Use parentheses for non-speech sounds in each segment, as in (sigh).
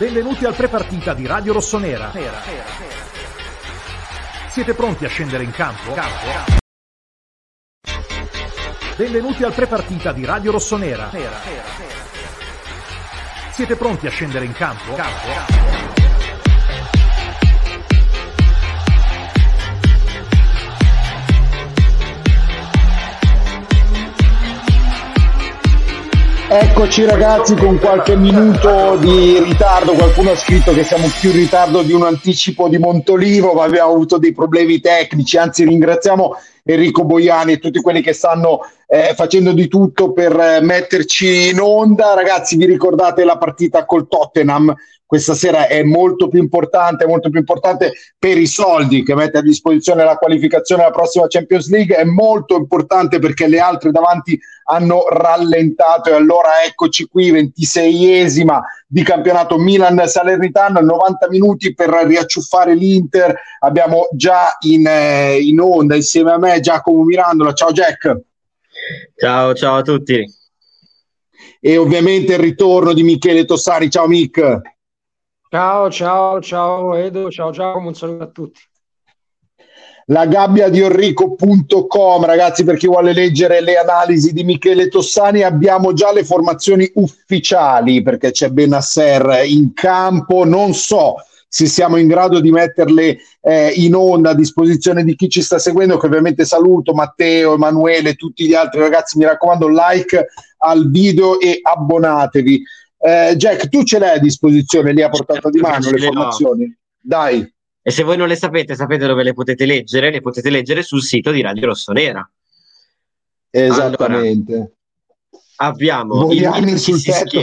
Benvenuti al pre-partita di Radio Rossonera. Siete pronti a scendere in campo? Benvenuti al pre-partita di Radio Rossonera. Siete pronti a scendere in campo? Eccoci ragazzi con qualche minuto di ritardo, qualcuno ha scritto che siamo più in ritardo di un anticipo di Montolivo, ma abbiamo avuto dei problemi tecnici, anzi ringraziamo Enrico Boiani e tutti quelli che stanno eh, facendo di tutto per eh, metterci in onda. Ragazzi, vi ricordate la partita col Tottenham? Questa sera è molto più importante, molto più importante per i soldi che mette a disposizione la qualificazione alla prossima Champions League, è molto importante perché le altre davanti hanno rallentato e allora eccoci qui, 26esima di campionato Milan-Salernitana, 90 minuti per riacciuffare l'Inter, abbiamo già in, eh, in onda insieme a me Giacomo Mirandola, ciao Jack. Ciao, ciao a tutti. E ovviamente il ritorno di Michele Tossari, ciao Mick. Ciao, ciao, ciao Edo, ciao Giacomo, un saluto a tutti. La gabbia di Orrico.com, ragazzi, per chi vuole leggere le analisi di Michele Tossani, abbiamo già le formazioni ufficiali perché c'è Benasser in campo. Non so se siamo in grado di metterle eh, in onda a disposizione di chi ci sta seguendo, che ovviamente saluto Matteo, Emanuele, tutti gli altri ragazzi, mi raccomando like al video e abbonatevi. Eh, Jack, tu ce l'hai a disposizione lì a portata di mano le formazioni? Dai. E se voi non le sapete, sapete dove le potete leggere? Le potete leggere sul sito di Radio Rossonera. Esattamente. Allora, abbiamo Boiani sul tetto.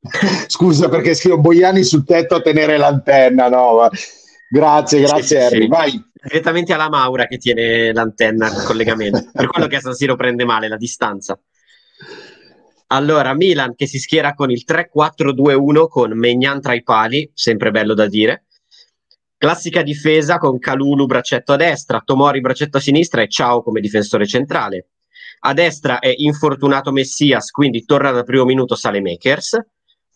(laughs) Scusa perché scrivo Boiani sul tetto a tenere l'antenna, no? Grazie, grazie sì, Harry. Sì. Vai. Direttamente alla Maura che tiene l'antenna il collegamento. per quello che a San Siro prende male la distanza. Allora, Milan che si schiera con il 3-4-2-1 con Megnan tra i pali, sempre bello da dire. Classica difesa con Calulu braccetto a destra, Tomori braccetto a sinistra e Ciao come difensore centrale. A destra è infortunato Messias, quindi torna dal primo minuto Sale Makers.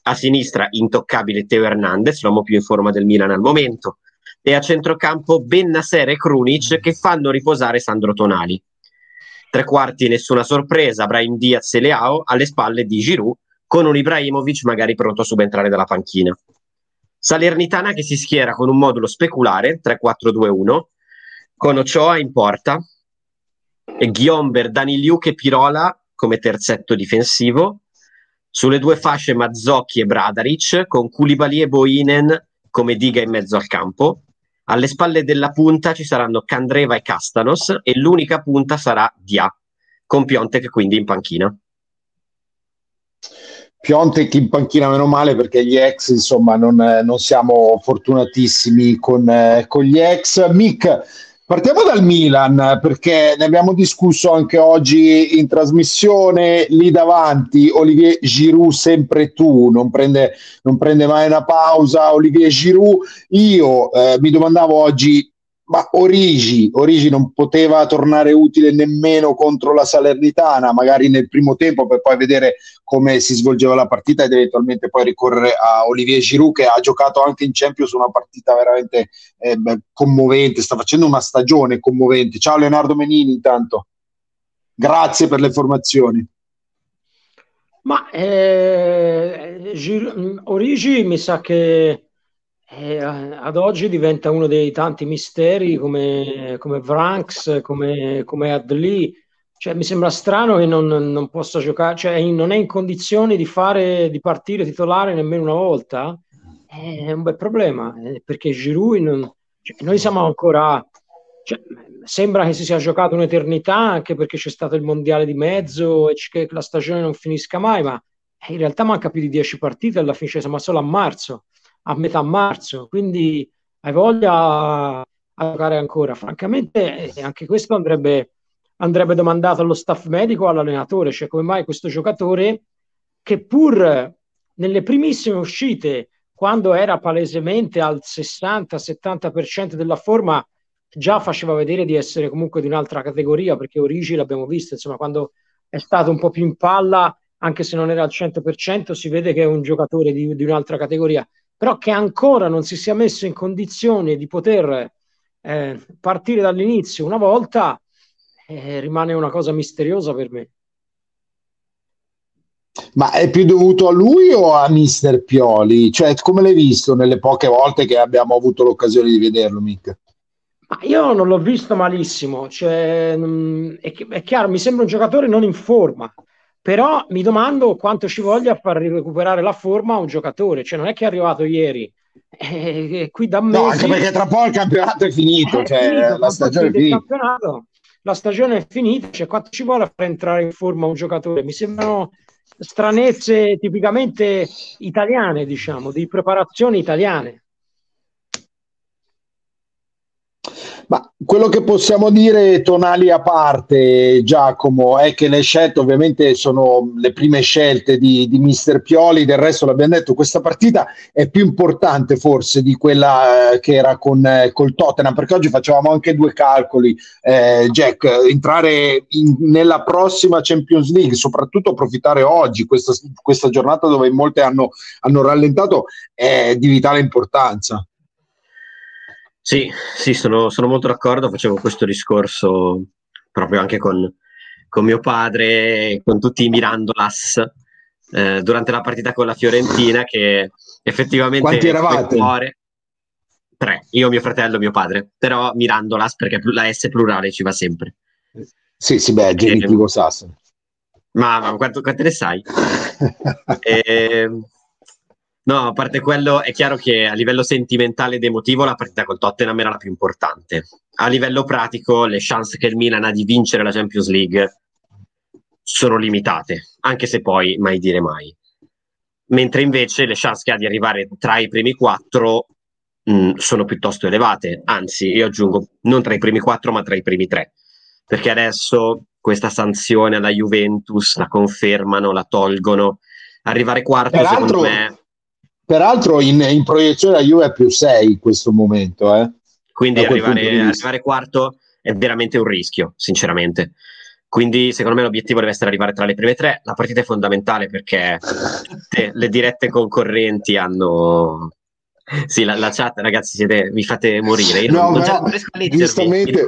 A sinistra intoccabile Teo Hernandez, l'uomo più in forma del Milan al momento. E a centrocampo Bennasser e Krunic che fanno riposare Sandro Tonali. Tre quarti nessuna sorpresa, Brahim Diaz e Leao alle spalle di Giroud con un Ibrahimovic magari pronto a subentrare dalla panchina. Salernitana che si schiera con un modulo speculare 3-4-2-1 con Ochoa in porta e Ghiomber, Daniliuk e Pirola come terzetto difensivo sulle due fasce Mazzocchi e Bradaric con Koulibaly e Boinen come diga in mezzo al campo alle spalle della punta ci saranno Candreva e Castanos e l'unica punta sarà Dia, con Piontek quindi in panchina. Piontek in panchina meno male perché gli ex insomma non, non siamo fortunatissimi con, eh, con gli ex. Mick, Partiamo dal Milan perché ne abbiamo discusso anche oggi in trasmissione. Lì davanti Olivier Giroud, sempre tu, non prende, non prende mai una pausa. Olivier Giroud, io eh, mi domandavo oggi ma Origi, Origi non poteva tornare utile nemmeno contro la Salernitana, magari nel primo tempo per poi vedere come si svolgeva la partita ed eventualmente poi ricorrere a Olivier Giroud che ha giocato anche in Champions una partita veramente eh, commovente, sta facendo una stagione commovente. Ciao Leonardo Menini intanto, grazie per le informazioni. Ma eh, Gir- Origi mi sa che eh, ad oggi diventa uno dei tanti misteri come, come Vranks, come, come Adli. Cioè, mi sembra strano che non, non possa giocare, cioè non è in condizioni di, fare, di partire titolare nemmeno una volta. È un bel problema eh, perché Giroud non, cioè, noi siamo ancora. Cioè, sembra che si sia giocato un'eternità anche perché c'è stato il mondiale di mezzo e che la stagione non finisca mai, ma in realtà manca più di 10 partite alla fine, cioè, siamo solo a marzo a metà marzo, quindi hai voglia a giocare ancora. Francamente, eh, anche questo andrebbe, andrebbe domandato allo staff medico, all'allenatore, cioè come mai questo giocatore che pur nelle primissime uscite, quando era palesemente al 60-70% della forma, già faceva vedere di essere comunque di un'altra categoria, perché Origi l'abbiamo visto, insomma, quando è stato un po' più in palla, anche se non era al 100%, si vede che è un giocatore di, di un'altra categoria però che ancora non si sia messo in condizione di poter eh, partire dall'inizio una volta, eh, rimane una cosa misteriosa per me. Ma è più dovuto a lui o a Mister Pioli? Cioè, come l'hai visto nelle poche volte che abbiamo avuto l'occasione di vederlo, Mick? Ma io non l'ho visto malissimo, cioè, mh, è, è, chiaro, mi sembra un giocatore non in forma, però mi domando quanto ci voglia far recuperare la forma a un giocatore, cioè non è che è arrivato ieri, (laughs) eh, qui da mesi... No, anche perché tra poco il campionato è finito, è cioè, finito la stagione è finita. La stagione è finita, cioè quanto ci vuole far entrare in forma un giocatore? Mi sembrano stranezze tipicamente italiane, diciamo, di preparazioni italiane. Ma quello che possiamo dire, tonali a parte, Giacomo, è che le scelte ovviamente sono le prime scelte di, di Mister Pioli, del resto l'abbiamo detto, questa partita è più importante forse di quella eh, che era con eh, col Tottenham, perché oggi facevamo anche due calcoli, eh, Jack, entrare in, nella prossima Champions League, soprattutto approfittare oggi, questa, questa giornata dove molte hanno, hanno rallentato, è di vitale importanza. Sì, sì, sono, sono molto d'accordo. Facevo questo discorso proprio anche con, con mio padre, con tutti i Mirandolas eh, durante la partita con la Fiorentina. Che effettivamente quanti eravate? Cuore, tre, io, mio fratello, mio padre, però Mirandolas perché la S plurale ci va sempre. Sì, sì, beh, genitivo Sassano. Ma, ma quanto, quante ne sai? e, (laughs) ehm, No, a parte quello, è chiaro che a livello sentimentale ed emotivo la partita col Tottenham era la più importante. A livello pratico, le chance che il Milan ha di vincere la Champions League sono limitate, anche se poi mai dire mai. Mentre invece le chance che ha di arrivare tra i primi quattro mh, mm, sono piuttosto elevate. Anzi, io aggiungo non tra i primi quattro, ma tra i primi tre. Perché adesso questa sanzione alla Juventus la confermano, la tolgono. Arrivare quarto, Peraltro... secondo me Peraltro in, in proiezione la Juve è più 6 in questo momento. Eh, Quindi arrivare, arrivare quarto è veramente un rischio, sinceramente. Quindi, secondo me, l'obiettivo deve essere arrivare tra le prime tre. La partita è fondamentale perché tutte le dirette concorrenti hanno, sì, la, la, chat, ragazzi, siete, mi fate morire. Io no, non, non giustamente,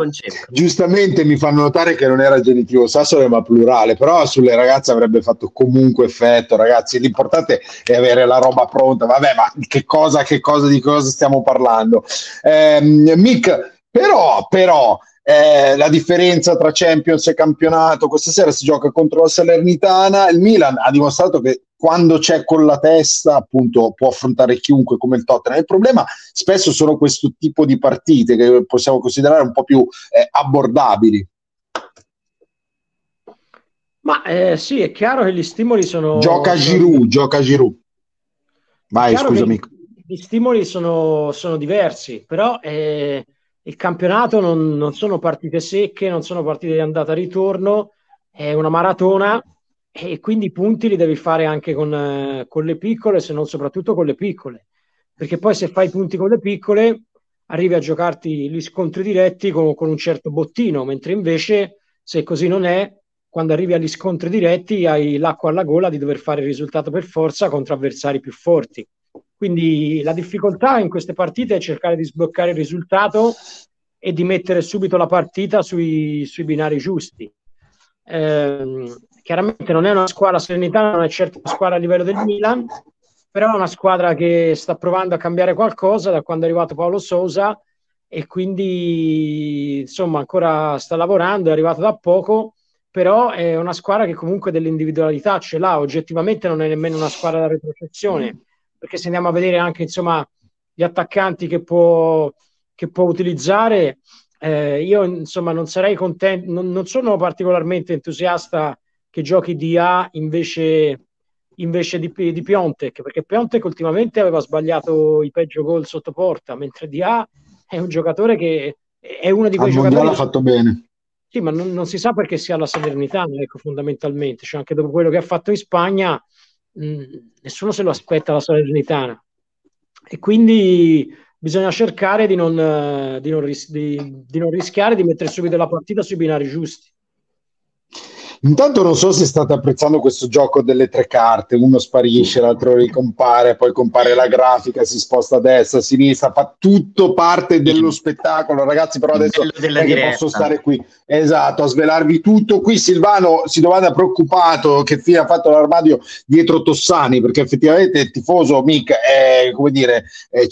giustamente, mi fanno notare che non era genitivo Sassone, ma plurale. Però sulle ragazze avrebbe fatto comunque effetto, ragazzi. L'importante è avere la roba pronta. Vabbè, ma che cosa, che cosa di cosa stiamo parlando? Eh, Mick, però, però eh, la differenza tra Champions e campionato. Questa sera si gioca contro la Salernitana. Il Milan ha dimostrato che quando c'è con la testa, appunto, può affrontare chiunque come il Tottenham. Il problema spesso sono questo tipo di partite che possiamo considerare un po' più eh, abbordabili. Ma eh, sì, è chiaro che gli stimoli sono. Gioca Giroud, gioca Giroud. Vai, scusami. Gli stimoli sono, sono diversi, però eh, il campionato non, non, sono partite secche, non sono partite di andata e ritorno, è una maratona e quindi i punti li devi fare anche con, eh, con, le piccole, se non soprattutto con le piccole, perché poi se fai punti con le piccole arrivi a giocarti gli scontri diretti con, con un certo bottino, mentre invece se così non è, quando arrivi agli scontri diretti hai l'acqua alla gola di dover fare il risultato per forza contro avversari più forti. Quindi la difficoltà in queste partite è cercare di sbloccare il risultato e di mettere subito la partita sui, sui binari giusti. Eh, chiaramente non è una squadra serenità, non è certo una squadra a livello del Milan, però è una squadra che sta provando a cambiare qualcosa da quando è arrivato Paolo Sousa e quindi insomma ancora sta lavorando, è arrivato da poco, però è una squadra che comunque dell'individualità ce l'ha, oggettivamente non è nemmeno una squadra da retrocessione perché se andiamo a vedere anche insomma, gli attaccanti che può, che può utilizzare, eh, io insomma non sarei contento, non, non, sono particolarmente entusiasta che giochi di A invece, invece di, di Piontek, perché Piontek ultimamente aveva sbagliato i peggio gol sotto porta, mentre di A è un giocatore che è uno di quei Al giocatori... l'ha fatto bene. Sì, ma non, non, si sa perché sia la Salernitana, ecco, fondamentalmente. Cioè, anche dopo quello che ha fatto in Spagna, mh, nessuno se lo aspetta la Salernitana e quindi bisogna cercare di non, di, non ris- di, di non, rischiare di mettere subito la partita sui binari giusti. Intanto non so se state apprezzando questo gioco delle tre carte, uno sparisce, l'altro ricompare, poi compare la grafica, si sposta a destra, a sinistra, fa tutto parte dello spettacolo, ragazzi, però adesso posso stare qui, esatto, a svelarvi tutto. Qui Silvano si domanda preoccupato che fine ha fatto l'armadio dietro Tossani, perché effettivamente il tifoso Mick è, come dire,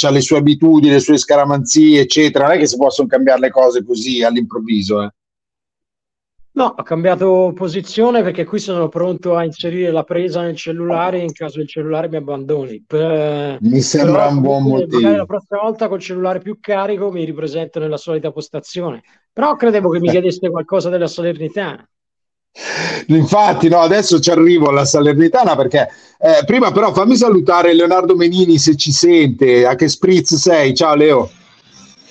ha le sue abitudini, le sue scaramanzie, eccetera, non è che si possono cambiare le cose così all'improvviso. Eh. No, ho cambiato posizione perché qui sono pronto a inserire la presa nel cellulare in caso il cellulare mi abbandoni. Per, mi sembra un buon motivo. La prossima volta col cellulare più carico mi ripresento nella solita postazione. Però credevo che mi chiedeste qualcosa della Salernitana. Infatti, no, adesso ci arrivo alla Salernitana perché eh, prima però fammi salutare Leonardo Menini se ci sente. A che spritz sei? Ciao Leo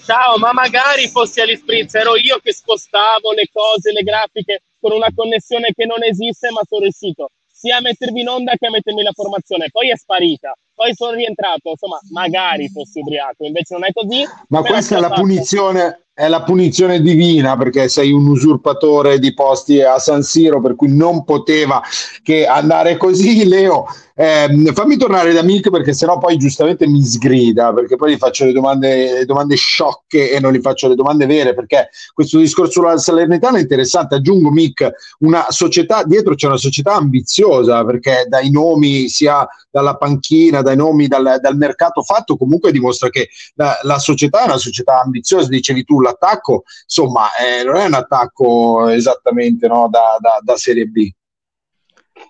ciao, ma magari fossi all'Spritz, ero io che spostavo le cose, le grafiche con una connessione che non esiste, ma sono riuscito sia a mettermi in onda che a mettermi la formazione. Poi è sparita, poi sono rientrato, insomma, magari fossi ubriaco, invece non è così. Ma questa è la punizione, è la punizione divina perché sei un usurpatore di posti a San Siro, per cui non poteva che andare così, (laughs) Leo. Eh, fammi tornare da Mick perché sennò poi giustamente mi sgrida perché poi gli faccio le domande, le domande sciocche e non gli faccio le domande vere perché questo discorso sulla Salernitana è interessante. Aggiungo Mick, una società, dietro c'è una società ambiziosa perché dai nomi sia dalla panchina, dai nomi dal, dal mercato fatto comunque dimostra che la, la, società è una società ambiziosa, dicevi tu l'attacco, insomma eh, non è un attacco esattamente no, da, da, da Serie B.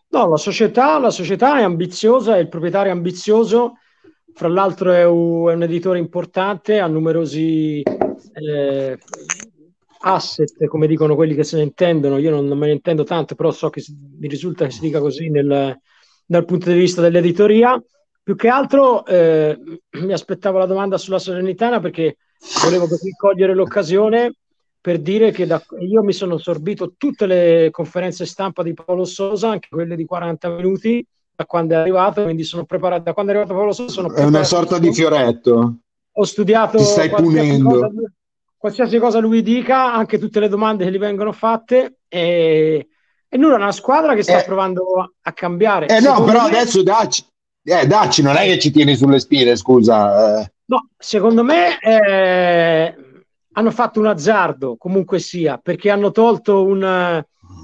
No, la società, la società è ambiziosa, il proprietario ambizioso, fra l'altro è un, è un editore importante, ha numerosi eh, asset, come dicono quelli che se ne intendono, io non, non, me ne intendo tanto, però so che mi risulta che si dica così nel, dal punto di vista dell'editoria. Più che altro eh, mi aspettavo la domanda sulla Serenitana perché volevo così cogliere l'occasione per dire che da, io mi sono sorbito tutte le conferenze stampa di Paolo Sosa, anche quelle di 40 minuti, da quando è arrivato, quindi sono preparato, da quando è arrivato Paolo Sosa sono È una sorta di fioretto. Ho studiato... Ti stai punendo. Cosa, qualsiasi cosa lui dica, anche tutte le domande che gli vengono fatte e, e nulla, è una squadra che sta eh, provando a cambiare. Eh no, però me, adesso dacci, eh, dacci, non è che ci tieni sulle spine, scusa. Eh. No, secondo me... Eh, hanno fatto un azzardo comunque sia, perché hanno tolto un,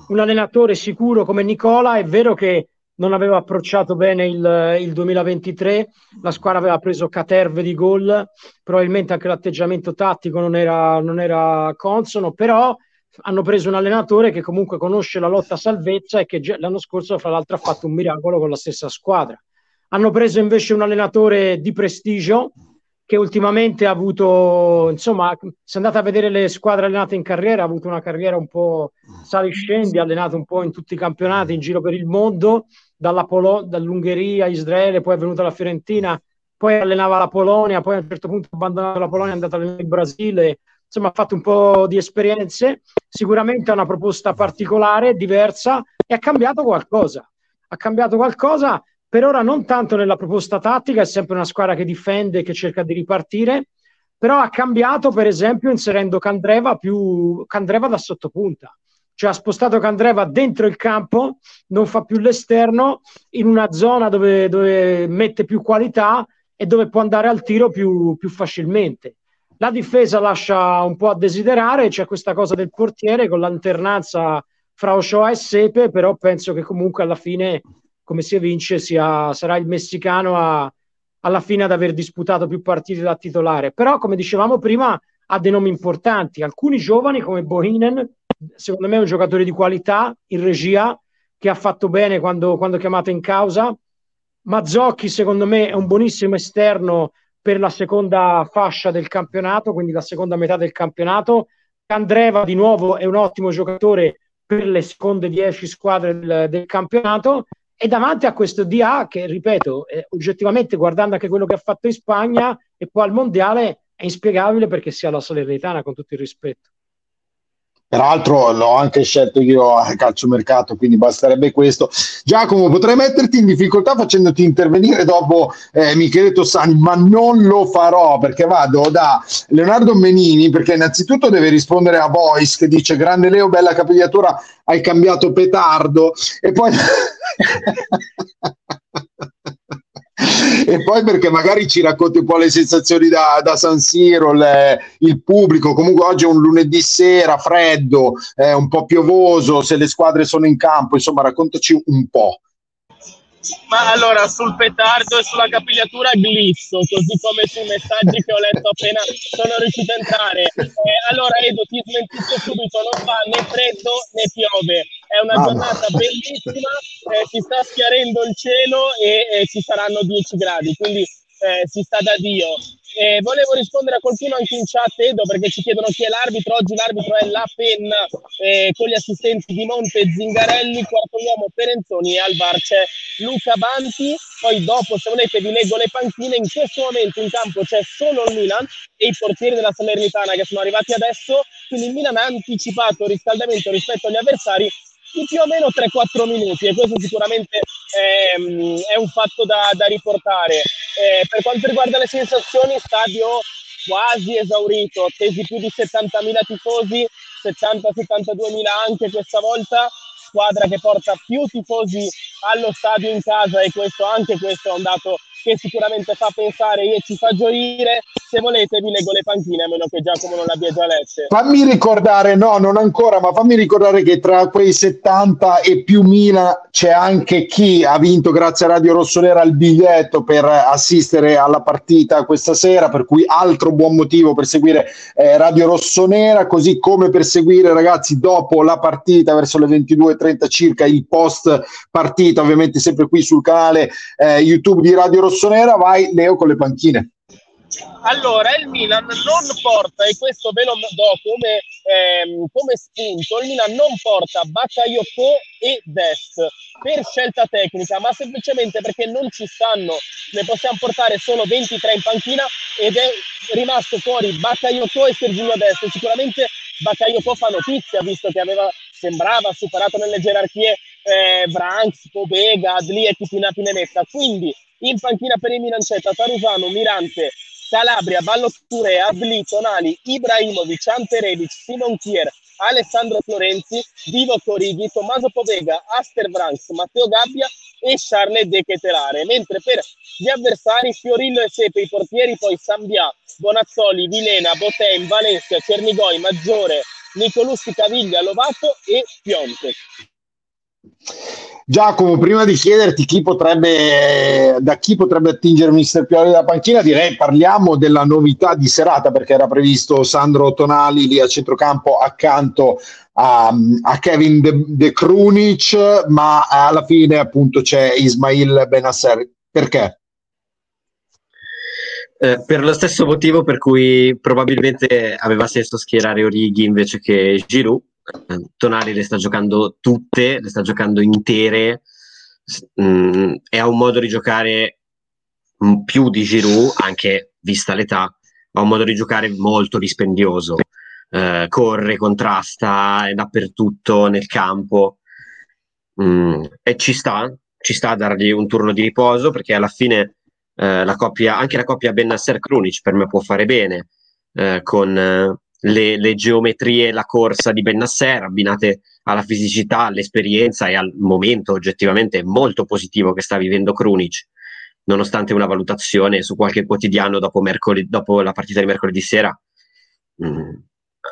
un allenatore sicuro come Nicola. È vero che non aveva approcciato bene il, il, 2023, la squadra aveva preso caterve di gol, probabilmente anche l'atteggiamento tattico non era, non era consono, però hanno preso un allenatore che comunque conosce la lotta a salvezza e che l'anno scorso fra l'altro ha fatto un miracolo con la stessa squadra. Hanno preso invece un allenatore di prestigio che ultimamente ha avuto, insomma, se andate a vedere le squadre allenate in carriera, ha avuto una carriera un po' saliscendi, ha allenato un po' in tutti i campionati in giro per il mondo, Polo- dall'Ungheria, Israele, poi è venuta la Fiorentina, poi allenava la Polonia, poi a un certo punto ha abbandonato la Polonia, è andato allenare il Brasile, insomma ha fatto un po' di esperienze, sicuramente ha una proposta particolare, diversa e ha cambiato qualcosa. Ha cambiato qualcosa per ora non tanto nella proposta tattica, è sempre una squadra che difende, che cerca di ripartire, però ha cambiato per esempio inserendo Candreva, più, Candreva da sottopunta. Cioè ha spostato Candreva dentro il campo, non fa più l'esterno, in una zona dove, dove mette più qualità e dove può andare al tiro più, più facilmente. La difesa lascia un po' a desiderare, c'è questa cosa del portiere con l'alternanza fra Oshoa e Sepe, però penso che comunque alla fine come si evince sia, sarà il messicano a, alla fine ad aver disputato più partite da titolare. Però, come dicevamo prima, ha dei nomi importanti. Alcuni giovani come Bohinen, secondo me è un giocatore di qualità in regia, che ha fatto bene quando, quando chiamato in causa. Mazzocchi, secondo me, è un buonissimo esterno per la seconda fascia del campionato, quindi la seconda metà del campionato. Andreva, di nuovo, è un ottimo giocatore per le seconde dieci squadre del, del campionato e davanti a questo DA che, ripeto, eh, oggettivamente guardando anche quello che ha fatto in Spagna e poi al Mondiale è inspiegabile perché sia la Salernitana con tutto il rispetto. Peraltro l'ho anche scelto io a calciomercato, quindi basterebbe questo. Giacomo, potrei metterti in difficoltà facendoti intervenire dopo eh, Michele Tossani, ma non lo farò perché vado da Leonardo Menini, perché innanzitutto deve rispondere a Voice che dice grande Leo, bella capigliatura, hai cambiato petardo e poi... (laughs) e poi perché magari ci racconti un po' le sensazioni da, da San Siro, le, il pubblico, comunque oggi è un lunedì sera freddo, eh, un po' piovoso, se le squadre sono in campo, insomma raccontaci un po'. Ma allora sul petardo e sulla capigliatura glisso, così come sui messaggi che ho letto appena sono riuscito a entrare. Eh, allora Edo, ti smentisco subito, non fa né freddo né piove. È una giornata bellissima, eh, si sta schiarendo il cielo e eh, ci saranno 10 gradi, quindi eh, si sta da Dio. Eh, volevo rispondere a qualcuno anche in chat, Edo, perché ci chiedono chi è l'arbitro. Oggi l'arbitro è La Penna eh, con gli assistenti di Monte Zingarelli, quarto uomo Perenzoni e al bar c'è Luca Banti. Poi dopo, se volete, vi leggo le panchine. In questo momento in campo c'è solo il Milan e i portieri della Salernitana che sono arrivati adesso. Quindi il Milan ha anticipato il riscaldamento rispetto agli avversari di più o meno 3-4 minuti e questo sicuramente è, è un fatto da, da riportare. Eh, per quanto riguarda le sensazioni, stadio quasi esaurito, attesi più di 70.000 tifosi, 70-72.000 anche questa volta, squadra che porta più tifosi allo stadio in casa e questo anche questo è un dato che sicuramente fa pensare e ci fa gioire. Se volete vi leggo le panchine, a meno che Giacomo non l'abbia già lette. Fammi ricordare, no, non ancora, ma fammi ricordare che tra quei 70 e più mila c'è anche chi ha vinto grazie a Radio Rossonera il biglietto per assistere alla partita questa sera, per cui altro buon motivo per seguire eh, Radio Rossonera, così come per seguire ragazzi dopo la partita verso le 22.30 circa il post partita, ovviamente sempre qui sul canale eh, YouTube di Radio Rossonera rossonera, vai Leo con le panchine. Allora, il Milan non porta, e questo ve lo do come, ehm, come spunto, il Milan non porta Bakayoko e Dest per scelta tecnica, ma semplicemente perché non ci stanno. Ne possiamo portare solo 23 in panchina ed è rimasto fuori Bakayoko e Sergio Dest. Sicuramente Bakayoko fa notizia, visto che aveva, sembrava superato nelle gerarchie eh, Branks, Pobega, Adli e Pinenetta. Quindi in panchina per il Milan c'è Tatarusano, Mirante, Calabria, Balloture, Adli, Tonali, Ibrahimovic, Ante Rebic, Simon Kier, Alessandro Florenzi, Divo Corighi, Tommaso Povega, Aster Branks, Matteo Gabbia e Charles De Ketelare. Mentre per gli avversari Fiorillo e Sepe, i portieri poi Sambia, Bonazzoli, Vilena, Botem, Valencia, Cernigoi, Maggiore, Nicolussi, Caviglia, Lovato e Piontek. Giacomo, prima di chiederti chi potrebbe, da chi potrebbe attingere Mister Pioli da panchina, direi parliamo della novità di serata perché era previsto Sandro Tonali lì a centrocampo accanto a, a Kevin De, De Krunic, ma alla fine appunto c'è Ismail Benasser. Perché? Eh, per lo stesso motivo per cui probabilmente aveva senso schierare Orighi invece che Giroud Tonali le sta giocando tutte, le sta giocando intere, mm, e ha un modo di giocare più di Giroud, anche vista l'età, ha un modo di giocare molto dispendioso. Eh, corre, contrasta, è dappertutto nel campo mm, e ci sta, ci sta a dargli un turno di riposo perché alla fine eh, la coppia, anche la coppia Bennasser-Krunic per me può fare bene eh, con eh, le, le geometrie, la corsa di Bennasser abbinate alla fisicità, all'esperienza e al momento oggettivamente molto positivo che sta vivendo Krunic, nonostante una valutazione su qualche quotidiano dopo, mercoledì, dopo la partita di mercoledì sera mh, mm,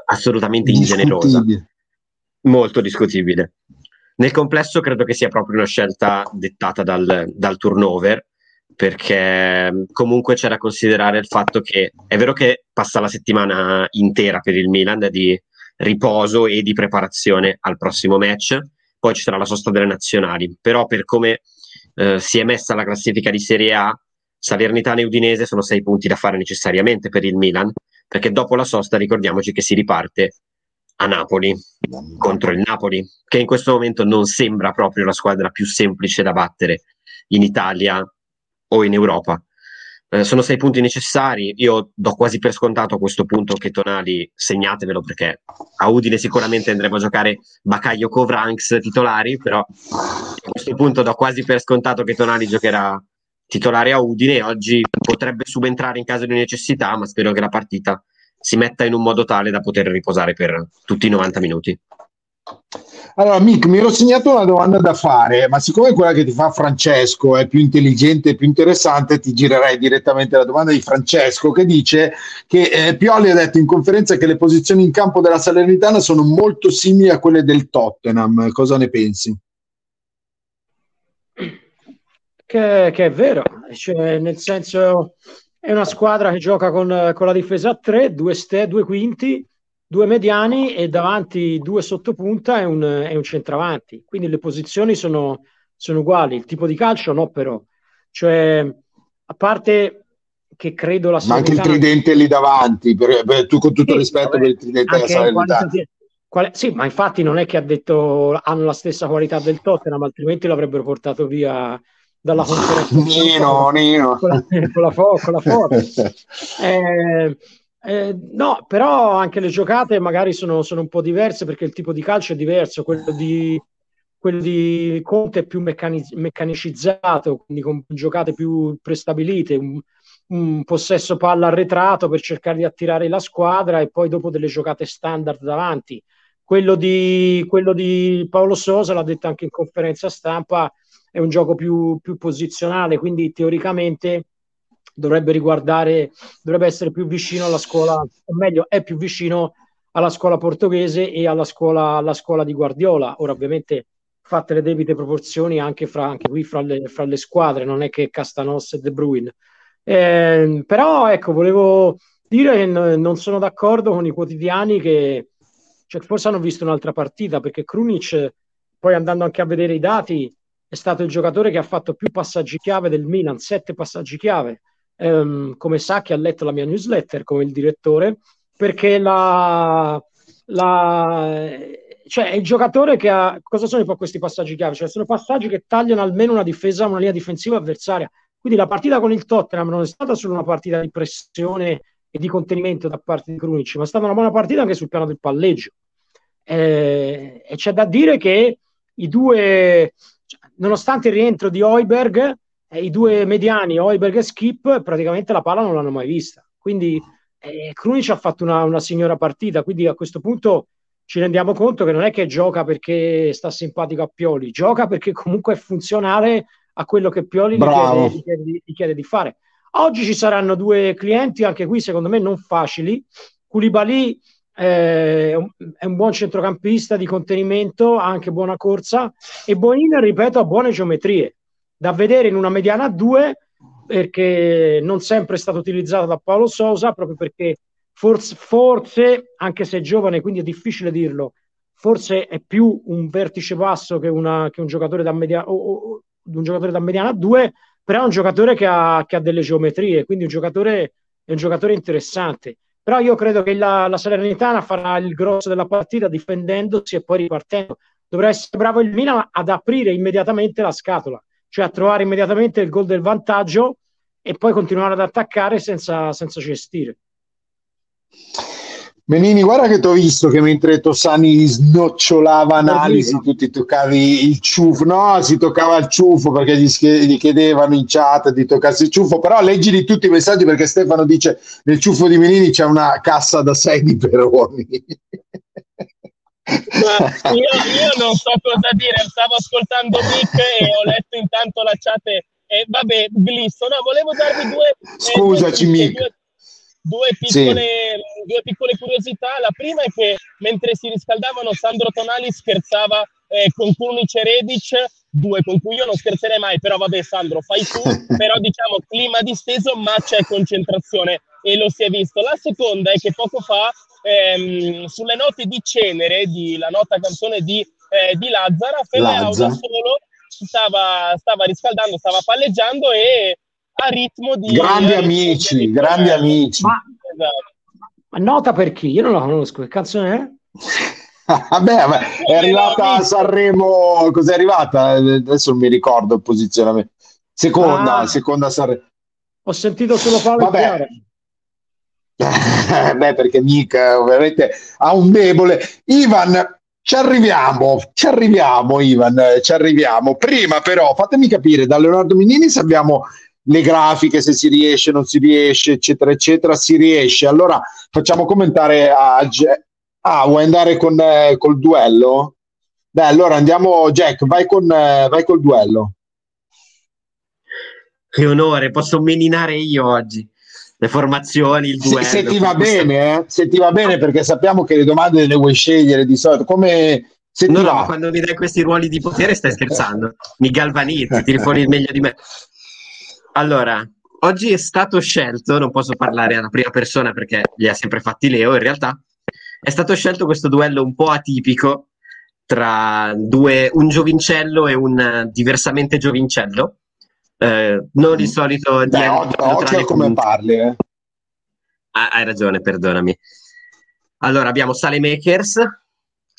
assolutamente ingenerosa, molto discutibile. Nel complesso credo che sia proprio una scelta dettata dal, dal turnover perché mm, comunque c'è da considerare il fatto che è vero che passa la settimana intera per il Milan di riposo e di preparazione al prossimo match, poi ci sarà la sosta delle nazionali, però per come eh, si è messa la classifica di Serie A, Salernitana e Udinese sono sei punti da fare necessariamente per il Milan, perché dopo la sosta ricordiamoci che si riparte a Napoli contro il Napoli, che in questo momento non sembra proprio la squadra più semplice da battere in Italia o in Europa. Eh, sono sei punti necessari. Io do quasi per scontato a questo punto che Tonali segnatevelo perché a Udine sicuramente andremo a giocare Bacaglio Covranks titolari, però a questo punto do quasi per scontato che Tonali giocherà titolare a Udine. Oggi potrebbe subentrare in caso di necessità, ma spero che la partita si metta in un modo tale da poter riposare per tutti i 90 minuti. Allora, Mick, mi ero segnato una domanda da fare, ma siccome quella che ti fa Francesco è più intelligente e più interessante, ti girerei direttamente la domanda di Francesco che dice che eh, Pioli ha detto in conferenza che le posizioni in campo della Salernitana sono molto simili a quelle del Tottenham. Cosa ne pensi? Che, che è vero, cioè, nel senso è una squadra che gioca con, con la difesa a tre, due, ste, due quinti due mediani e davanti due sottopunta e un, e un centravanti. Quindi le posizioni sono, sono uguali. Il tipo di calcio no, però. Cioè, a parte che credo la Ma anche il tridente lì davanti, per, per, tu con tutto il rispetto vabbè, per il tridente della Salernitana. Quale, sì, ma infatti non è che ha detto hanno la stessa qualità del Tottenham, altrimenti l'avrebbero portato via dalla conferenza. Nino, Nino. Con la, con la, con la forza. (laughs) eh, eh, no, però anche le giocate magari sono, sono, un po' diverse perché il tipo di calcio è diverso, quello di, quello di Conte è più meccaniz- meccanicizzato, quindi con giocate più prestabilite, un, un, possesso palla arretrato per cercare di attirare la squadra e poi dopo delle giocate standard davanti. Quello di, quello di Paolo Sosa, l'ha detto anche in conferenza stampa, è un gioco più, più posizionale, quindi teoricamente dovrebbe riguardare, dovrebbe essere più vicino alla scuola, o meglio, è più vicino alla scuola portoghese e alla scuola, alla scuola di Guardiola. Ora, ovviamente, fatte le debite proporzioni anche, fra, anche qui fra le, fra le, squadre, non è che Castanos e De Bruyne. Eh, però, ecco, volevo dire che n- non sono d'accordo con i quotidiani che cioè, forse hanno visto un'altra partita, perché Krunic, poi andando anche a vedere i dati, è stato il giocatore che ha fatto più passaggi chiave del Milan, sette passaggi chiave ehm, come sa che ha letto la mia newsletter come il direttore, perché la, la, cioè il giocatore che ha cosa sono questi passaggi chiave? Cioè sono passaggi che tagliano almeno una difesa, una linea difensiva avversaria. Quindi la partita con il Tottenham non è stata solo una partita di pressione e di contenimento da parte di Krunic, ma è stata una buona partita anche sul piano del palleggio. Eh, e c'è da dire che i due, cioè, nonostante il rientro di Hoiberg, eh, i due mediani, Oiberg e Skip, praticamente la palla non l'hanno mai vista. Quindi eh, Krunic ha fatto una, una signora partita, quindi a questo punto ci rendiamo conto che non è che gioca perché sta simpatico a Pioli, gioca perché comunque è funzionale a quello che Pioli gli chiede, gli, chiede, gli chiede, di fare. Oggi ci saranno due clienti, anche qui secondo me non facili. Koulibaly eh, è, un, è un buon centrocampista di contenimento, ha anche buona corsa e Bonin, ripeto, ha buone geometrie da vedere in una mediana a 2 perché non sempre è stato utilizzato da Paolo Sosa proprio perché forse, forse anche se è giovane quindi è difficile dirlo forse è più un vertice basso che, una, che un giocatore da mediana o, o, un giocatore da mediana a 2 però è un giocatore che ha, che ha delle geometrie quindi un giocatore, è un giocatore interessante. Però io credo che la, la Salernitana farà il grosso della partita difendendosi e poi ripartendo. Dovrà essere bravo il Milan ad aprire immediatamente la scatola cioè a trovare immediatamente il gol del vantaggio e poi continuare ad attaccare senza, senza cestire. Menini, guarda che ti ho visto che mentre Tossani snocciolava analisi, tu ti toccavi il ciuffo, no, si toccava il ciuffo perché gli, gli chiedevano in chat di toccarsi il ciuffo, però leggili tutti i messaggi perché Stefano dice nel ciuffo di Menini c'è una cassa da 6 di peroni. (laughs) Ma io, io, non so cosa dire, stavo ascoltando Mick e ho letto intanto la chat e vabbè, glisso. No, volevo darvi due... Scusaci eh, Mick. Due, due, piccole, sì. due piccole curiosità. La prima è che mentre si riscaldavano Sandro Tonali scherzava eh, con Kunic e Redic, due con cui io non scherzerei mai, però vabbè Sandro, fai tu, (laughs) però diciamo clima disteso ma c'è concentrazione e lo si è visto. La seconda è che poco fa ehm, sulle note di Cenere, di, la nota canzone di, eh, di Lazzara, Feleao da solo stava, stava riscaldando, stava palleggiando e a ritmo di... Grandi eh, amici, di grandi amici. Ma, esatto. ma, nota per chi? Io non la conosco, che canzone è? (laughs) Vabbè, vabbè, è arrivata a Sanremo, cos'è arrivata? Adesso non mi ricordo il posizionamento. Seconda, ah. seconda Sanremo. Ho sentito solo Paolo Vabbè. Beh, perché Nick ovviamente ha un debole. Ivan, ci arriviamo, ci arriviamo, Ivan, ci arriviamo. Prima, però, fatemi capire da Leonardo Minini se abbiamo le grafiche, se si riesce, non si riesce, eccetera, eccetera. Si riesce. Allora facciamo commentare a. Ah, vuoi andare con, eh, col duello? Beh, allora andiamo, Jack, vai, con, eh, vai col duello. Che onore, posso meninare io oggi le formazioni, il duello. Se, se ti va bene, eh? se ti va bene, perché sappiamo che le domande le vuoi scegliere di solito. Come se no, no, va? quando mi dai questi ruoli di potere stai scherzando. Mi galvanizzi, tiri fuori il meglio di me. Allora, oggi è stato scelto, non posso parlare alla prima persona perché li ha sempre fatti Leo, in realtà è stato scelto questo duello un po' atipico tra due, un giovincello e un diversamente giovincello. Eh, non il solito Beh, occhio, tra occhio come parli. Eh. Ah, hai ragione, perdonami. Allora, abbiamo Salemakers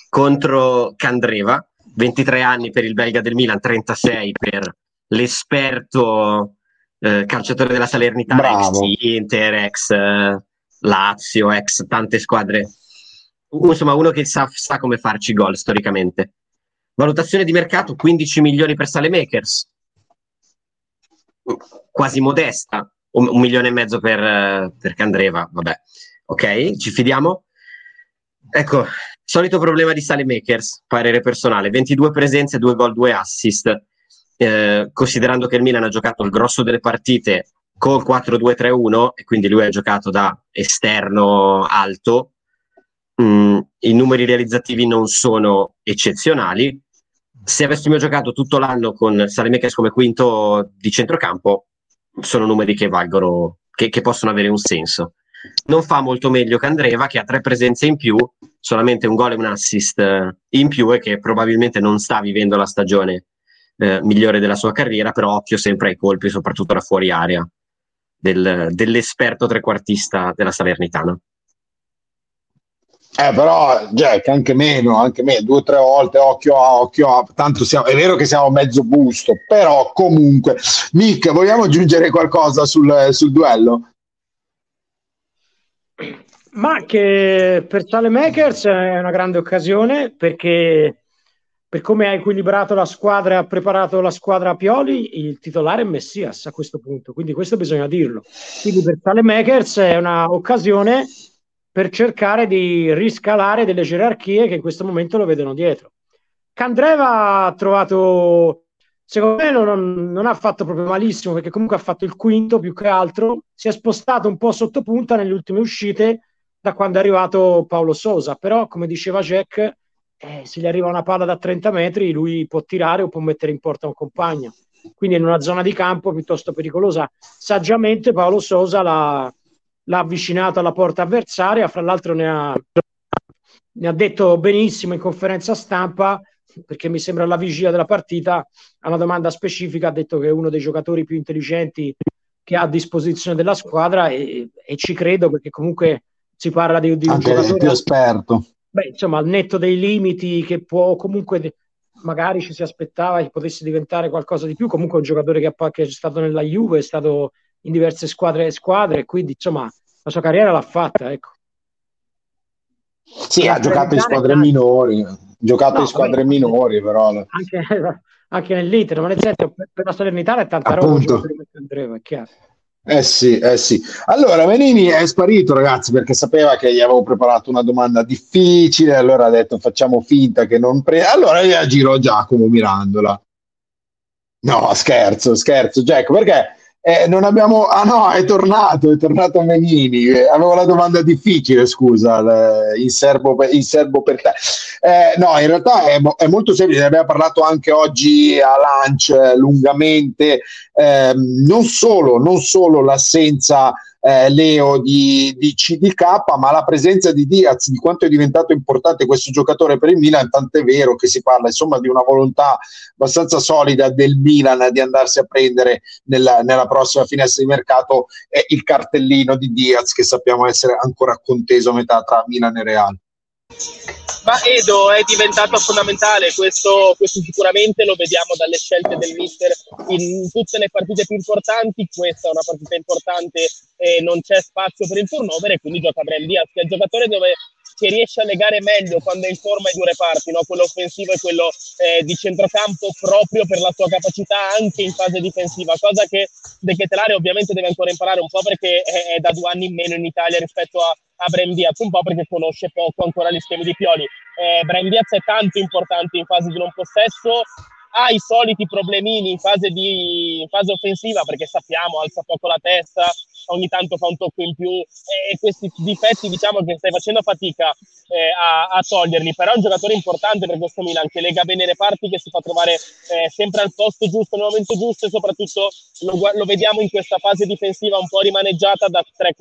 contro Candreva, 23 anni per il belga del Milan, 36 per l'esperto eh, calciatore della Salernitana, Bravo. ex Inter, ex eh, Lazio, ex tante squadre. Insomma, uno che sa, sa come farci gol storicamente. Valutazione di mercato 15 milioni per Salemakers, quasi modesta, un, un milione e mezzo per, per Candreva, vabbè, ok, ci fidiamo. Ecco, solito problema di Salemakers, parere personale, 22 presenze, 2 gol, 2 assist, eh, considerando che il Milan ha giocato il grosso delle partite col 4-2-3-1 e quindi lui ha giocato da esterno alto, mm, i numeri realizzativi non sono eccezionali. Se avessimo giocato tutto l'anno con Salemakers come quinto di centrocampo, sono numeri che valgono, che, che possono avere un senso. Non fa molto meglio Candreva, che ha tre presenze in più, solamente un gol e un assist eh, in più, e che probabilmente non sta vivendo la stagione eh, migliore della sua carriera, però occhio sempre ai colpi, soprattutto da fuori area, del- dell'esperto trequartista della Salernitana. Eh, però, Jack, anche meno, anche meno, due o tre volte, occhio a occhio a, tanto siamo, è vero che siamo mezzo busto, però comunque, Nick, vogliamo aggiungere qualcosa sul, sul duello? Ma che per Salemakers è una grande occasione perché per come ha equilibrato la squadra e ha preparato la squadra a Pioli, il titolare è Messias a questo punto, quindi questo bisogna dirlo. Quindi per Salemakers è un'occasione per cercare di riscalare delle gerarchie che in questo momento lo vedono dietro. Candreva ha trovato, secondo me non, non ha fatto proprio malissimo perché comunque ha fatto il quinto più che altro, si è spostato un po' sotto punta nelle ultime uscite da quando è arrivato Paolo Sosa, però come diceva Jack, eh, se gli arriva una palla da 30 metri lui può tirare o può mettere in porta un compagno, quindi in una zona di campo piuttosto pericolosa. Saggiamente Paolo Sosa l'ha, l'ha avvicinato alla porta avversaria, fra l'altro ne ha, ne ha detto benissimo in conferenza stampa, perché mi sembra alla vigilia della partita, a una domanda specifica ha detto che è uno dei giocatori più intelligenti che ha a disposizione della squadra e, e ci credo perché comunque si parla di, di un giocatore più esperto. beh, insomma, al netto dei limiti che può comunque magari ci si aspettava che potesse diventare qualcosa di più, comunque un giocatore che, che è stato nella Juve, è stato in diverse squadre e squadre, quindi insomma la sua carriera l'ha fatta, ecco. Sì, ha giocato in squadre minori, ha giocato No, in squadre vabbè, minori, però Anche, anche nell'Inter, ma nel senso per, la Salernitana è tanta roba, un Appunto. come Andreva, è chiaro. Eh sì, eh sì. Allora, Menini è sparito, ragazzi, perché sapeva che gli avevo preparato una domanda difficile, allora ha detto facciamo finta che non prenda. Allora io giro a Giacomo Mirandola. No, scherzo, scherzo, Jack, perché eh, non abbiamo... Ah no, è tornato, è tornato Menini. Eh, avevo la domanda difficile, scusa, l- in serbo, in serbo per te. Eh, no, in realtà è, è molto semplice, ne abbiamo parlato anche oggi a lunch eh, lungamente ehm, non, solo, non solo l'assenza eh, Leo di, di CDK, ma la presenza di Diaz, di quanto è diventato importante questo giocatore per il Milan, tant'è vero che si parla insomma di una volontà abbastanza solida del Milan di andarsi a prendere nella, nella prossima finestra di mercato eh, il cartellino di Diaz che sappiamo essere ancora conteso a metà tra Milan e Real. Ma Edo è diventato fondamentale, questo, questo, sicuramente lo vediamo dalle scelte del mister. In tutte le partite più importanti, questa è una partita importante e non c'è spazio per il turnover e quindi gioca Brand Diaz, che è il giocatore dove che riesce a legare meglio quando è in forma i due reparti, no? quello offensivo e quello eh, di centrocampo, proprio per la sua capacità anche in fase difensiva, cosa che De Ketelare ovviamente deve ancora imparare un po' perché è, è da due anni in meno in Italia rispetto a, a Brem un po' perché conosce poco ancora gli schemi di Pioli. Eh, Brem è tanto importante in fase di non possesso, ha i soliti problemini in fase, di, in fase offensiva perché sappiamo alza poco la testa, ogni tanto fa un tocco in più e questi difetti diciamo che stai facendo fatica eh, a, a, toglierli, però è un giocatore importante per questo Milan che lega bene le parti, che si fa trovare eh, sempre al posto giusto, nel momento giusto e soprattutto lo, lo, vediamo in questa fase difensiva un po' rimaneggiata da 3-4-2-1,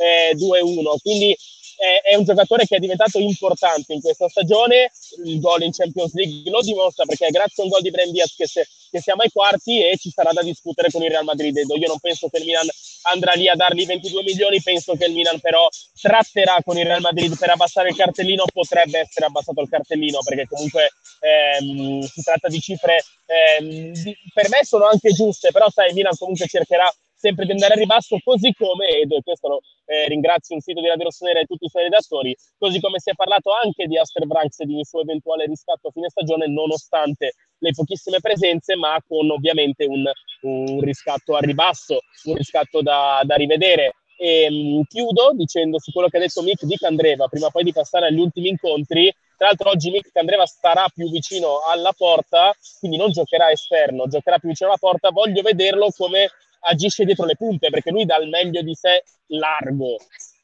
eh, quindi è, è, un giocatore che è diventato importante in questa stagione. Il gol in Champions League lo dimostra perché è grazie a un gol di Brand Diaz che, che, siamo ai quarti e ci sarà da discutere con il Real Madrid. Io non penso che il Milan andrà lì a dargli 22 milioni, penso che il Milan però tratterà con il Real Madrid per abbassare il cartellino. Potrebbe essere abbassato il cartellino perché comunque ehm, si tratta di cifre ehm, di, per me sono anche giuste, però sai, il Milan comunque cercherà sempre di andare a ribasso, così come, ed questo lo, eh, ringrazio il sito di Radio Rossonera e tutti i suoi redattori, così come si è parlato anche di Aster Branks e di un suo eventuale riscatto a fine stagione, nonostante le pochissime presenze, ma con ovviamente un, un riscatto a ribasso, un riscatto da, da rivedere. E mh, chiudo dicendo su quello che ha detto Mick di Candreva, prima poi di passare agli ultimi incontri. Tra l'altro oggi Mick Candreva starà più vicino alla porta, quindi non giocherà esterno, giocherà più vicino alla porta. Voglio vederlo come agisce dietro le punte perché lui dà il meglio di sé largo.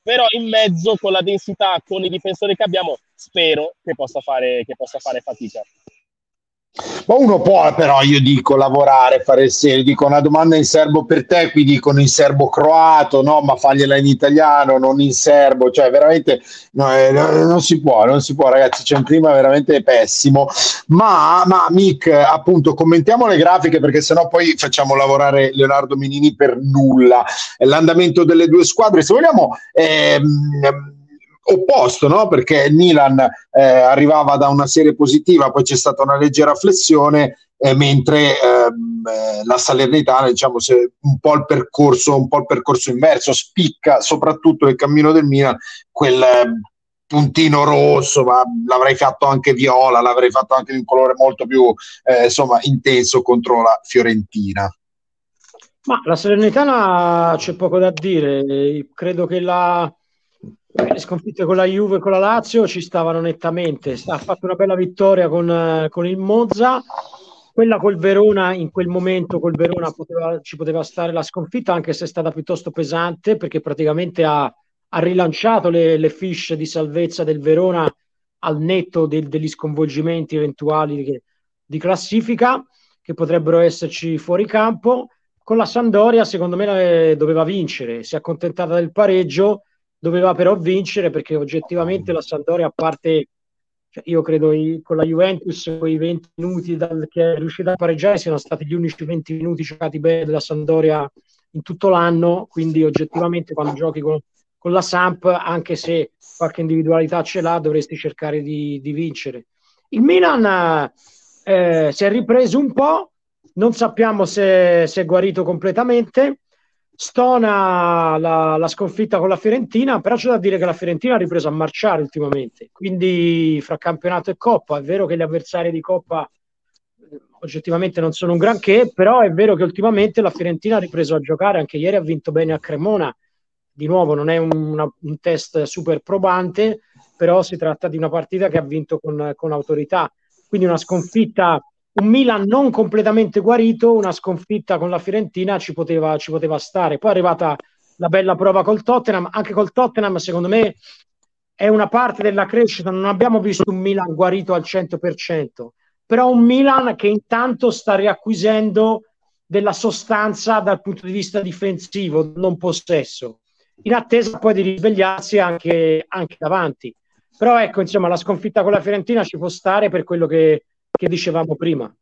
Però in mezzo con la densità con i difensori che abbiamo spero che possa fare, che possa fare fatica ma uno può però, io dico, lavorare, fare il serio. Dico una domanda in serbo per te, qui dicono in serbo croato, no, ma fagliela in italiano, non in serbo. Cioè, veramente no, eh, non si può, non si può, ragazzi. C'è un clima veramente pessimo. Ma, ma Mick, appunto, commentiamo le grafiche perché sennò poi facciamo lavorare Leonardo Minini per nulla. L'andamento delle due squadre, se vogliamo. Ehm, opposto, no? perché il Milan eh, arrivava da una serie positiva, poi c'è stata una leggera flessione, eh, mentre ehm, eh, la Salernitana, diciamo, un po' il percorso, un po' il percorso inverso, spicca soprattutto nel cammino del Milan quel ehm, puntino rosso, ma l'avrei fatto anche viola, l'avrei fatto anche di un colore molto più eh, insomma, intenso contro la Fiorentina. Ma la Salernitana c'è poco da dire, credo che la, le sconfitte con la Juve e con la Lazio ci stavano nettamente. Ha fatto una bella vittoria con, con il Monza. Quella col Verona, in quel momento col Verona poteva, ci poteva stare la sconfitta, anche se è stata piuttosto pesante, perché praticamente ha, ha rilanciato le, le fiche di salvezza del Verona al netto del, degli sconvolgimenti eventuali di, di classifica che potrebbero esserci fuori campo. Con la Sandoria, secondo me, doveva vincere. Si è accontentata del pareggio doveva però vincere perché oggettivamente la Sampdoria a parte cioè io credo i, con la Juventus quei 20 minuti dal, che è riuscita a pareggiare siano stati gli unici 20 minuti giocati bene della Sampdoria in tutto l'anno. Quindi oggettivamente quando giochi con, con la Samp anche se qualche individualità ce l'ha dovresti cercare di, di vincere. Il Milan eh, si è ripreso un po' non sappiamo se, se è guarito completamente stona la, la, sconfitta con la Fiorentina, però c'è da dire che la Fiorentina ha ripreso a marciare ultimamente, quindi fra campionato e Coppa è vero che gli avversari di Coppa eh, oggettivamente non sono un granché, però è vero che ultimamente la Fiorentina ha ripreso a giocare, anche ieri ha vinto bene a Cremona, di nuovo non è un, una, un test super probante, però si tratta di una partita che ha vinto con, con autorità, quindi una sconfitta un Milan non completamente guarito, una sconfitta con la Fiorentina ci poteva, ci poteva stare. Poi è arrivata la bella prova col Tottenham, anche col Tottenham secondo me è una parte della crescita, non abbiamo visto un Milan guarito al 100%, però un Milan che intanto sta riacquisendo della sostanza dal punto di vista difensivo, non possesso, in attesa poi di risvegliarsi anche, anche davanti. Però ecco, insomma, la sconfitta con la Fiorentina ci può stare per quello che, che dicevamo prima. (laughs)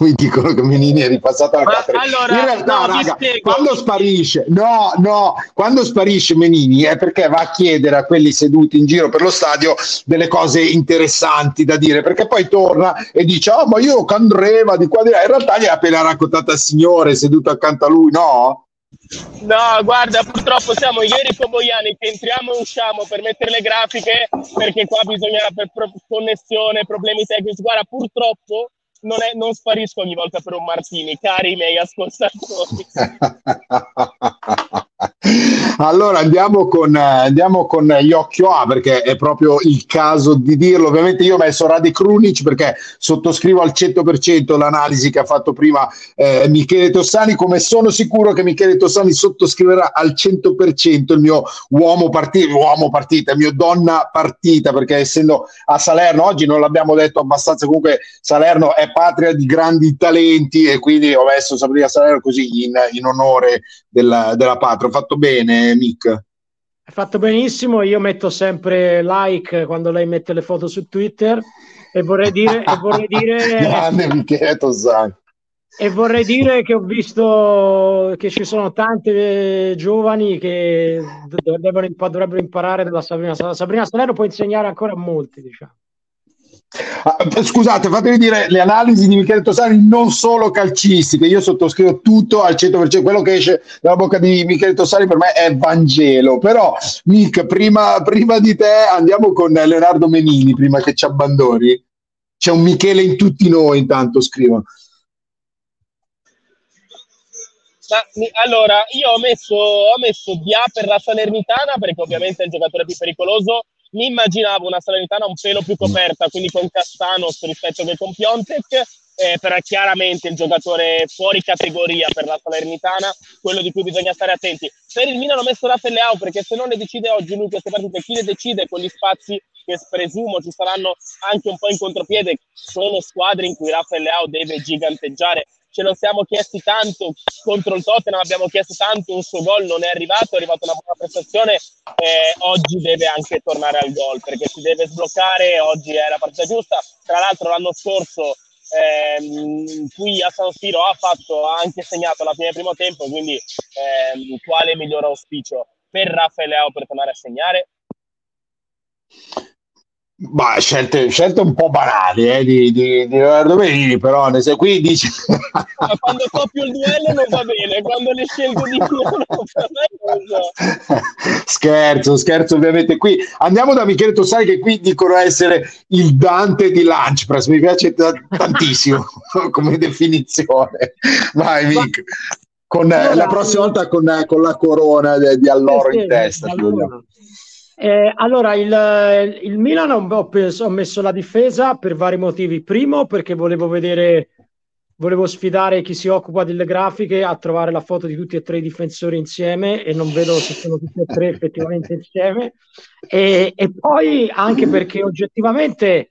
mi dicono che Menini è ripassato alla Cattolica. Allora, in realtà, no, raga, quando sparisce, no, no, quando sparisce Menini è perché va a chiedere a quelli seduti in giro per lo stadio delle cose interessanti da dire, perché poi torna e dice: Oh, ma io Candreva di qua di là. In realtà gli ha appena raccontato il signore seduto accanto a lui, no? No, guarda, purtroppo siamo io e Enrico Boiani che entriamo e usciamo per mettere le grafiche perché qua bisogna per pro- connessione, problemi tecnici. Guarda, purtroppo non, è, non sparisco ogni volta per un Martini, cari miei ascoltatori. (laughs) allora andiamo con, andiamo con gli occhio A perché è proprio il caso di dirlo. Ovviamente io ho messo Radi Krunic perché sottoscrivo al 100% l'analisi che ha fatto prima eh, Michele Tossani, come sono sicuro che Michele Tossani sottoscriverà al 100% il mio uomo partita, uomo partita, il mio donna partita perché essendo a Salerno, oggi non l'abbiamo detto abbastanza, comunque Salerno è patria di grandi talenti e quindi ho messo Sabrina Salerno così in, in onore della, della patria. Ho fatto bene, Mick? Hai fatto benissimo, io metto sempre like quando lei mette le foto su Twitter e vorrei dire... e vorrei dire (laughs) Grande Michele Tosani. E vorrei dire che ho visto che ci sono tante giovani che dovrebbero, dovrebbero imparare dalla Sabrina Salerno. Sabrina Salerno può insegnare ancora a molti, diciamo. Ah, scusate, fatemi dire le analisi di Michele Tosani non solo calcistiche, io sottoscrivo tutto al 100%, quello che esce dalla bocca di Michele Tosani per me è Vangelo, però Mick, prima, prima di te andiamo con Leonardo Menini, prima che ci abbandoni. C'è un Michele in tutti noi, intanto scrivono. Allora, io ho messo, ho messo Dia per la Salernitana perché ovviamente è il giocatore più pericoloso mi immaginavo una Salernitana un pelo più coperta, quindi con Castanos rispetto che con Piontek, eh, però è chiaramente il giocatore fuori categoria per la Salernitana, quello di cui bisogna stare attenti. Per il Milan ho messo Rafael Leao perché se non le decide oggi lui queste partite, chi le decide con gli spazi che presumo ci saranno anche un po' in contropiede, sono squadre in cui Rafael Leao deve giganteggiare ce lo siamo chiesti tanto contro il Tottenham, abbiamo chiesto tanto, un suo gol non è arrivato, è arrivata una buona prestazione, eh, oggi deve anche tornare al gol perché si deve sbloccare, oggi è la partita giusta, tra l'altro l'anno scorso ehm, qui a San Siro ha, fatto, ha anche segnato la fine del primo tempo, quindi ehm, quale miglior auspicio per Raffaele Leao per tornare a segnare? Ma scelte, scelte, un po' banali eh, di, di, di Leonardo Benini, però ne sei qui dici... (laughs) Ma quando coppio il duello non va bene, quando le scelgo di uno. Scherzo, scherzo ovviamente qui. Andiamo da Michele Tossari che qui dicono essere il Dante di Lunch Press, mi piace t- tantissimo (laughs) come definizione. Vai Mick. Con, allora, la prossima volta con, con la corona di, di alloro in testa. Allora. Eh, allora, il, il Milan ho, ho, messo la difesa per vari motivi. Primo, perché volevo vedere, volevo sfidare chi si occupa delle grafiche a trovare la foto di tutti e tre i difensori insieme e non vedo se sono tutti e tre effettivamente insieme. E, e poi anche perché oggettivamente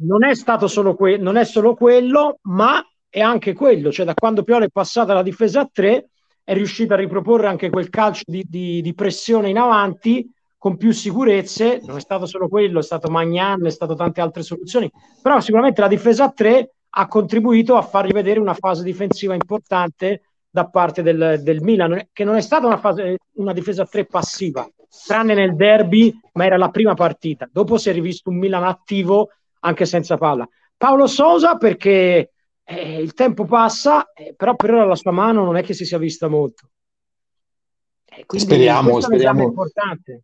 non è stato solo, que- non è solo quello, ma è anche quello. Cioè, da quando Piolo è passata la difesa a tre, è riuscita a riproporre anche quel calcio di, di, di pressione in avanti con più sicurezze, non è stato solo quello, è stato Magnan, è stato tante altre soluzioni, però sicuramente la difesa a tre ha contribuito a fargli vedere una fase difensiva importante da parte del, del Milan, che non è stata una, fase, una difesa a tre passiva, tranne nel derby, ma era la prima partita. Dopo si è rivisto un Milan attivo anche senza palla. Paolo Sosa perché eh, il tempo passa, eh, però per ora la sua mano non è che si sia vista molto. Eh, speriamo, speriamo. Importante.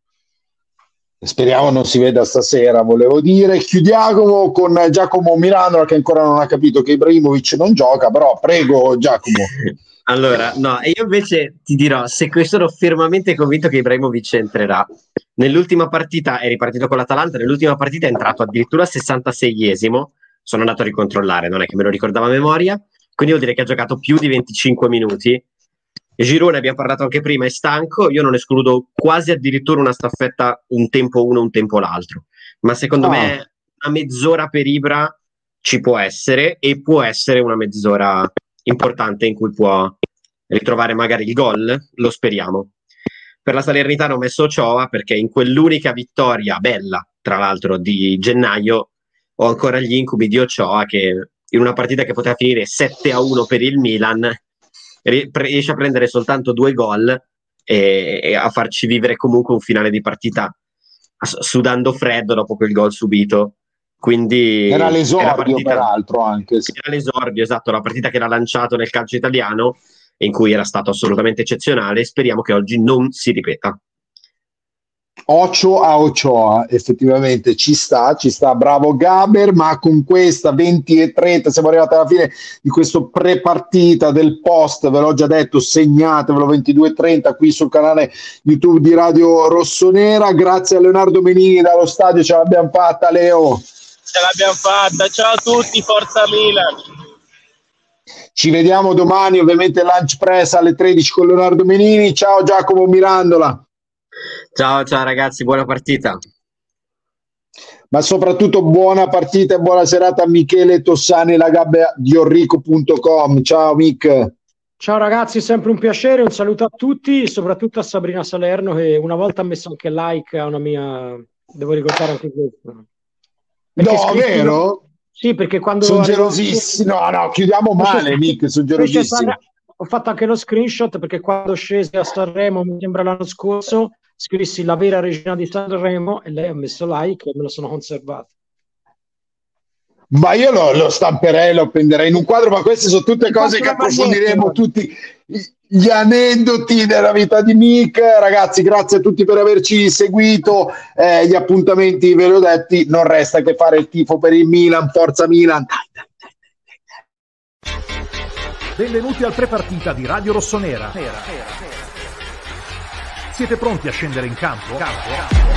Speriamo non si veda stasera, volevo dire. Chiudiamo con Giacomo Milano che ancora non ha capito che Ibrahimovic non gioca, però prego Giacomo. (laughs) Allora, no, io invece ti dirò, se sono fermamente convinto che Ibrahimovic entrerà. Nell'ultima partita è ripartito con l'Atalanta, nell'ultima partita è entrato addirittura al 66esimo, sono andato a ricontrollare, non è che me lo ricordavo a memoria, quindi vuol dire che ha giocato più di 25 minuti Girone abbiamo parlato anche prima, è stanco, io non escludo quasi addirittura una staffetta un tempo uno, un tempo l'altro, ma secondo oh. me una mezz'ora per Ibra ci può essere e può essere una mezz'ora importante in cui può ritrovare magari il gol, lo speriamo. Per la Salernitana ho messo Cioa perché in quell'unica vittoria bella, tra l'altro, di gennaio ho ancora gli incubi di Ochoa che in una partita che poteva finire 7 a 1 per il Milan, riesce a prendere soltanto due gol e, e a farci vivere comunque un finale di partita sudando freddo dopo quel gol subito. Quindi era l'esordio, partita, peraltro, anche. Sì. Era l'esordio, esatto, la partita che era lanciato nel calcio italiano, in cui era stato assolutamente eccezionale. Speriamo che oggi non si ripeta. Ocio a Ochoa, effettivamente ci sta, ci sta, bravo Gaber, ma con questa 20 e 30 siamo arrivati alla fine di questo pre-partita del post, ve l'ho già detto, segnatevelo 22 e 30 qui sul canale YouTube di Radio Rossonera, grazie a Leonardo Menini dallo stadio, ce l'abbiamo fatta Leo. Ce l'abbiamo fatta, ciao a tutti, forza Milan! Ci vediamo domani, ovviamente lunch press alle 13 con Leonardo Menini, ciao Giacomo Mirandola. Ciao, ciao ragazzi, buona partita. Ma soprattutto buona partita e buona serata a Michele Tossani, la gabbia di orrico.com. Ciao Mick. Ciao ragazzi, sempre un piacere, un saluto a tutti, soprattutto a Sabrina Salerno che una volta ha messo anche like a una mia... Devo ricordare anche questo. Perché no, scritto... vero? Sì, perché quando... Sono gelosissimi. No, no, chiudiamo male, Mick, sono gelosissimi. Ho fatto anche lo screenshot perché quando scesi a Sanremo, mi sembra l'anno scorso, scrissi la vera regina di Sanremo e lei ha messo like e me lo sono conservato. Ma io lo, lo stamperei, lo appenderei in un quadro, ma queste sono tutte cose che approfondiremo tutti gli aneddoti della vita di Nick. Ragazzi, grazie a tutti per averci seguito. Eh, gli appuntamenti ve li ho detti, non resta che fare il tifo per il Milan. Forza Milan! Benvenuti al prepartita di Radio Rossonera. Siete pronti a scendere in campo? campo?